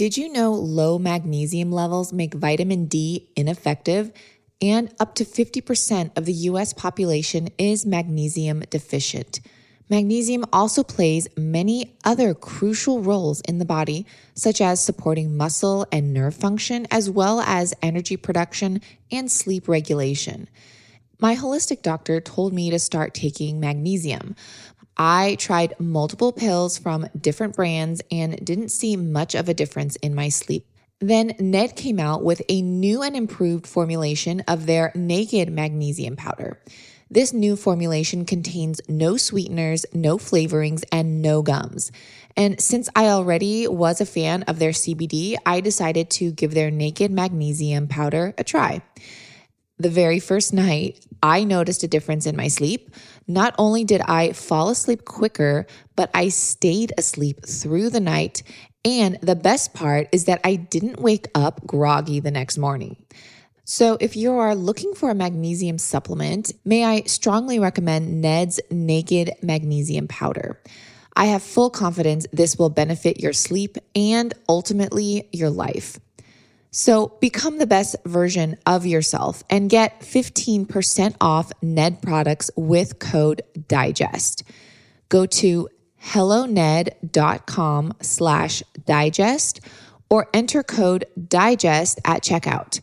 Did you know low magnesium levels make vitamin D ineffective? And up to 50% of the US population is magnesium deficient. Magnesium also plays many other crucial roles in the body, such as supporting muscle and nerve function, as well as energy production and sleep regulation. My holistic doctor told me to start taking magnesium. I tried multiple pills from different brands and didn't see much of a difference in my sleep. Then Ned came out with a new and improved formulation of their naked magnesium powder. This new formulation contains no sweeteners, no flavorings, and no gums. And since I already was a fan of their CBD, I decided to give their naked magnesium powder a try. The very first night, I noticed a difference in my sleep. Not only did I fall asleep quicker, but I stayed asleep through the night. And the best part is that I didn't wake up groggy the next morning. So, if you are looking for a magnesium supplement, may I strongly recommend Ned's Naked Magnesium Powder. I have full confidence this will benefit your sleep and ultimately your life. So, become the best version of yourself and get 15% off Ned products with code DIGEST. Go to helloned.com slash digest or enter code DIGEST at checkout.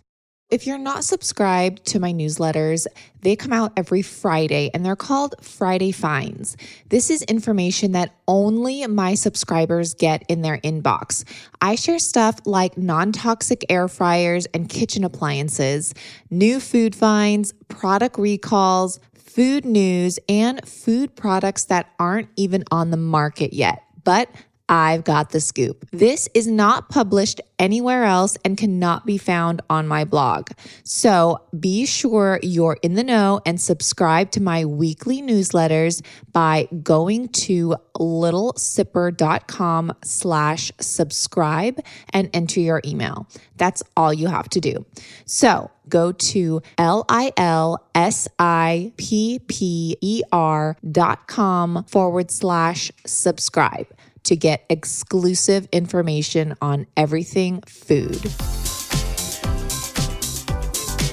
If you're not subscribed to my newsletters, they come out every Friday and they're called Friday Finds. This is information that only my subscribers get in their inbox. I share stuff like non toxic air fryers and kitchen appliances, new food finds, product recalls, food news, and food products that aren't even on the market yet. But I've got the scoop. This is not published anywhere else and cannot be found on my blog. So be sure you're in the know and subscribe to my weekly newsletters by going to littlesipper.com slash subscribe and enter your email. That's all you have to do. So go to L-I-L-S-I-P-P-E-R dot com forward slash subscribe to get exclusive information on everything food.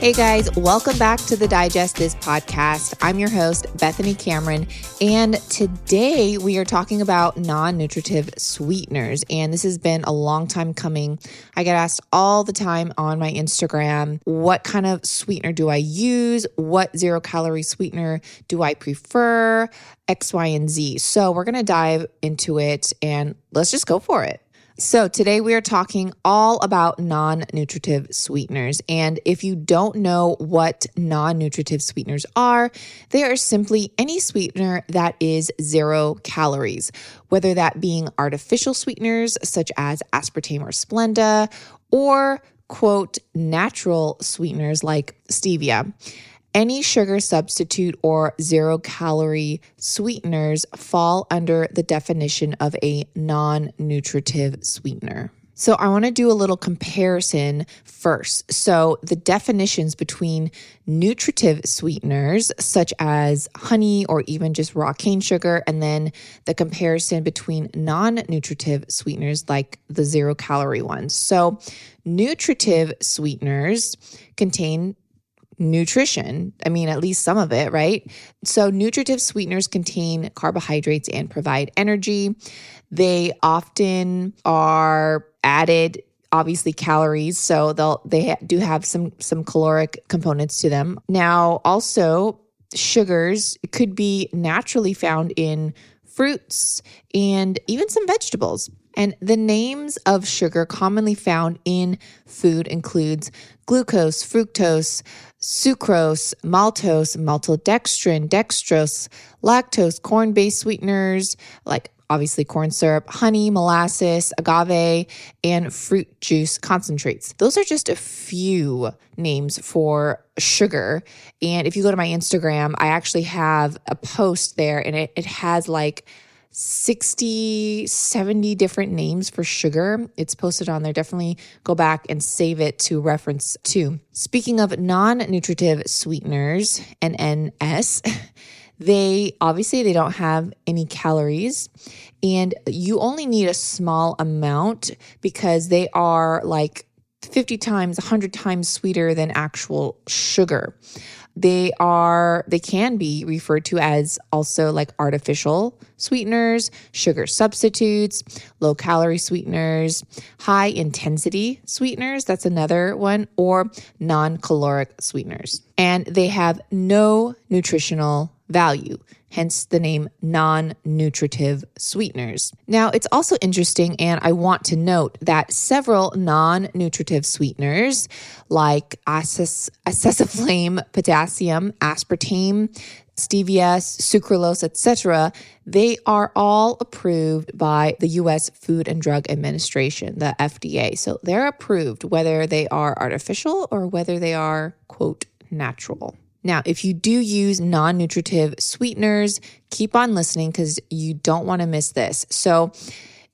Hey guys, welcome back to the Digest This podcast. I'm your host, Bethany Cameron, and today we are talking about non nutritive sweeteners. And this has been a long time coming. I get asked all the time on my Instagram what kind of sweetener do I use? What zero calorie sweetener do I prefer? X, Y, and Z. So we're going to dive into it and let's just go for it. So, today we are talking all about non nutritive sweeteners. And if you don't know what non nutritive sweeteners are, they are simply any sweetener that is zero calories, whether that being artificial sweeteners such as aspartame or Splenda, or quote, natural sweeteners like stevia. Any sugar substitute or zero calorie sweeteners fall under the definition of a non nutritive sweetener. So, I want to do a little comparison first. So, the definitions between nutritive sweeteners, such as honey or even just raw cane sugar, and then the comparison between non nutritive sweeteners like the zero calorie ones. So, nutritive sweeteners contain nutrition. I mean, at least some of it, right? So, nutritive sweeteners contain carbohydrates and provide energy. They often are added obviously calories so they'll they do have some some caloric components to them now also sugars could be naturally found in fruits and even some vegetables and the names of sugar commonly found in food includes glucose, fructose, sucrose, maltose, maltodextrin, dextrose, lactose, corn-based sweeteners like obviously corn syrup, honey, molasses, agave, and fruit juice concentrates. Those are just a few names for sugar. And if you go to my Instagram, I actually have a post there and it, it has like 60, 70 different names for sugar. It's posted on there. Definitely go back and save it to reference to. Speaking of non nutritive sweeteners, NNS, They obviously they don't have any calories and you only need a small amount because they are like 50 times, 100 times sweeter than actual sugar. They are, they can be referred to as also like artificial sweeteners, sugar substitutes, low calorie sweeteners, high intensity sweeteners. That's another one, or non caloric sweeteners. And they have no nutritional value hence the name non nutritive sweeteners. Now, it's also interesting, and I want to note that several non nutritive sweeteners like acesulfame, potassium, aspartame, stevia, sucralose, etc., they are all approved by the US Food and Drug Administration, the FDA. So they're approved whether they are artificial or whether they are, quote, natural. Now, if you do use non nutritive sweeteners, keep on listening because you don't want to miss this. So,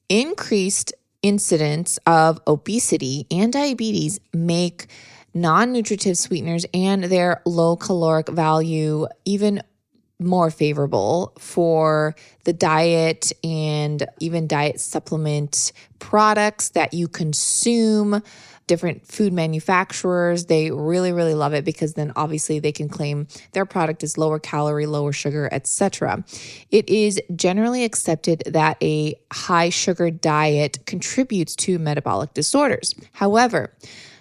increased incidence of obesity and diabetes make non nutritive sweeteners and their low caloric value even more favorable for the diet and even diet supplement products that you consume different food manufacturers. They really, really love it because then obviously they can claim their product is lower calorie, lower sugar, etc. It is generally accepted that a high sugar diet contributes to metabolic disorders. However,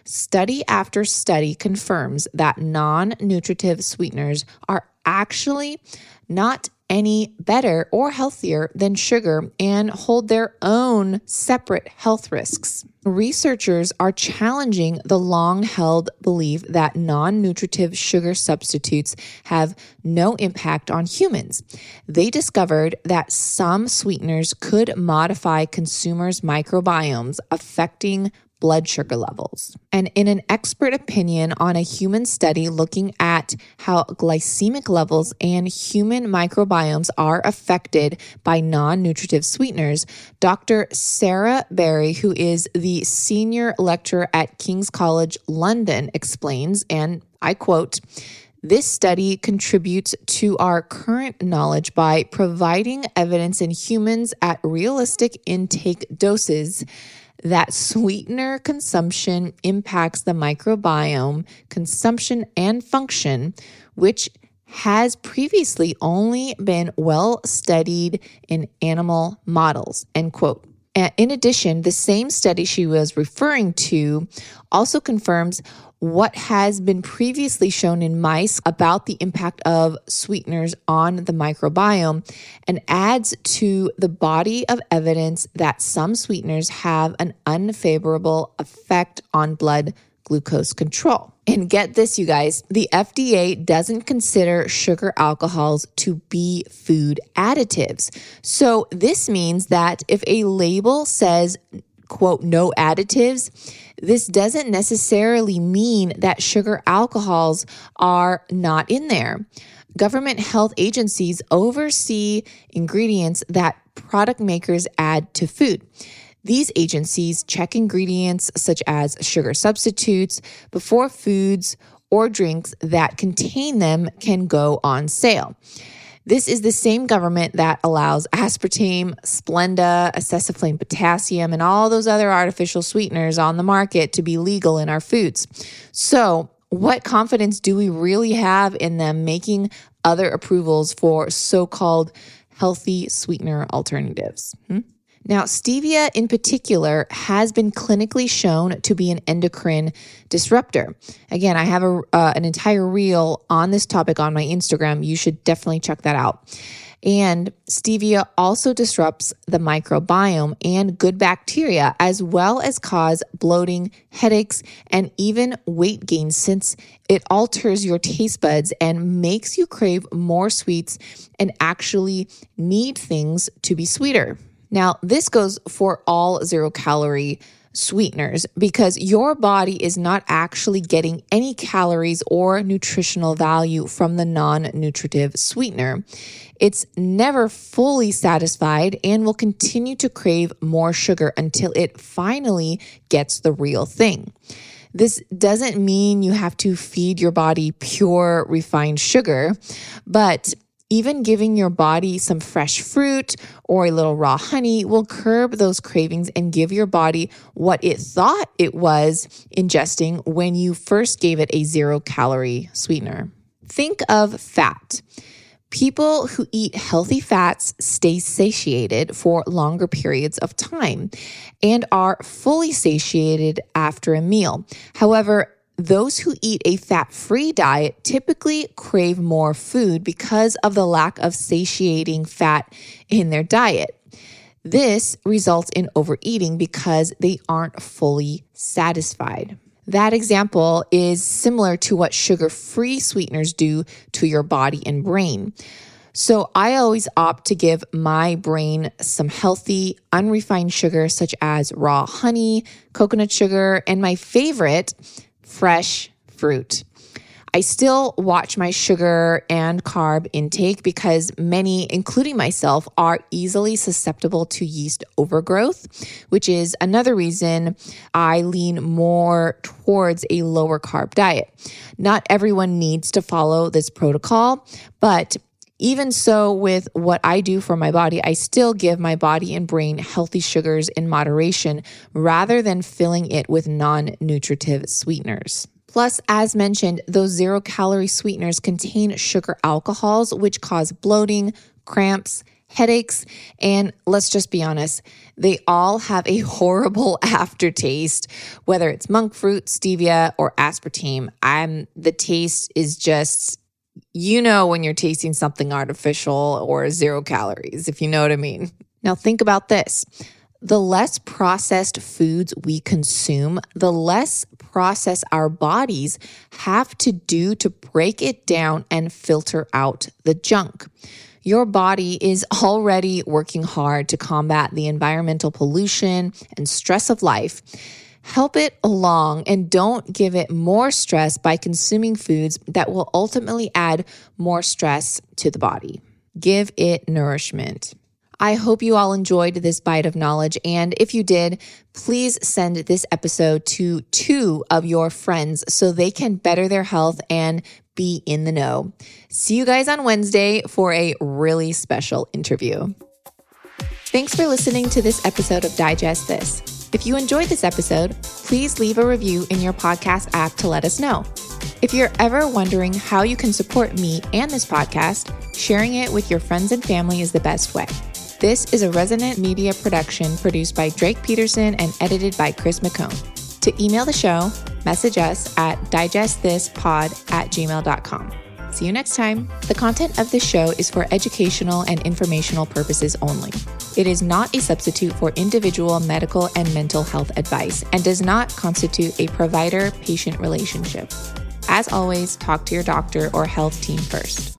Study after study confirms that non nutritive sweeteners are actually not any better or healthier than sugar and hold their own separate health risks. Researchers are challenging the long held belief that non nutritive sugar substitutes have no impact on humans. They discovered that some sweeteners could modify consumers' microbiomes, affecting blood sugar levels. And in an expert opinion on a human study looking at how glycemic levels and human microbiomes are affected by non nutritive sweeteners, Dr. Sarah Berry, who is the senior lecturer at King's College London, explains, and I quote, this study contributes to our current knowledge by providing evidence in humans at realistic intake doses that sweetener consumption impacts the microbiome consumption and function, which has previously only been well studied in animal models. End quote. In addition, the same study she was referring to also confirms what has been previously shown in mice about the impact of sweeteners on the microbiome and adds to the body of evidence that some sweeteners have an unfavorable effect on blood glucose control. And get this, you guys, the FDA doesn't consider sugar alcohols to be food additives. So this means that if a label says, quote, no additives, this doesn't necessarily mean that sugar alcohols are not in there. Government health agencies oversee ingredients that product makers add to food. These agencies check ingredients such as sugar substitutes before foods or drinks that contain them can go on sale. This is the same government that allows aspartame, Splenda, acesulfame potassium, and all those other artificial sweeteners on the market to be legal in our foods. So, what confidence do we really have in them making other approvals for so called healthy sweetener alternatives? Hmm? Now, stevia in particular has been clinically shown to be an endocrine disruptor. Again, I have a, uh, an entire reel on this topic on my Instagram. You should definitely check that out. And stevia also disrupts the microbiome and good bacteria, as well as cause bloating, headaches, and even weight gain, since it alters your taste buds and makes you crave more sweets and actually need things to be sweeter. Now, this goes for all zero calorie sweeteners because your body is not actually getting any calories or nutritional value from the non nutritive sweetener. It's never fully satisfied and will continue to crave more sugar until it finally gets the real thing. This doesn't mean you have to feed your body pure refined sugar, but Even giving your body some fresh fruit or a little raw honey will curb those cravings and give your body what it thought it was ingesting when you first gave it a zero calorie sweetener. Think of fat. People who eat healthy fats stay satiated for longer periods of time and are fully satiated after a meal. However, those who eat a fat free diet typically crave more food because of the lack of satiating fat in their diet. This results in overeating because they aren't fully satisfied. That example is similar to what sugar free sweeteners do to your body and brain. So I always opt to give my brain some healthy, unrefined sugar, such as raw honey, coconut sugar, and my favorite, fresh fruit. I still watch my sugar and carb intake because many, including myself, are easily susceptible to yeast overgrowth, which is another reason I lean more towards a lower carb diet. Not everyone needs to follow this protocol, but even so, with what I do for my body, I still give my body and brain healthy sugars in moderation rather than filling it with non nutritive sweeteners. Plus, as mentioned, those zero calorie sweeteners contain sugar alcohols, which cause bloating, cramps, headaches, and let's just be honest, they all have a horrible aftertaste, whether it's monk fruit, stevia, or aspartame. I'm the taste is just you know when you're tasting something artificial or zero calories, if you know what I mean. Now, think about this the less processed foods we consume, the less process our bodies have to do to break it down and filter out the junk. Your body is already working hard to combat the environmental pollution and stress of life. Help it along and don't give it more stress by consuming foods that will ultimately add more stress to the body. Give it nourishment. I hope you all enjoyed this bite of knowledge. And if you did, please send this episode to two of your friends so they can better their health and be in the know. See you guys on Wednesday for a really special interview. Thanks for listening to this episode of Digest This. If you enjoyed this episode, please leave a review in your podcast app to let us know. If you're ever wondering how you can support me and this podcast, sharing it with your friends and family is the best way. This is a Resonant Media production produced by Drake Peterson and edited by Chris McComb. To email the show, message us at digestthispod at gmail.com. See you next time. The content of this show is for educational and informational purposes only. It is not a substitute for individual medical and mental health advice and does not constitute a provider patient relationship. As always, talk to your doctor or health team first.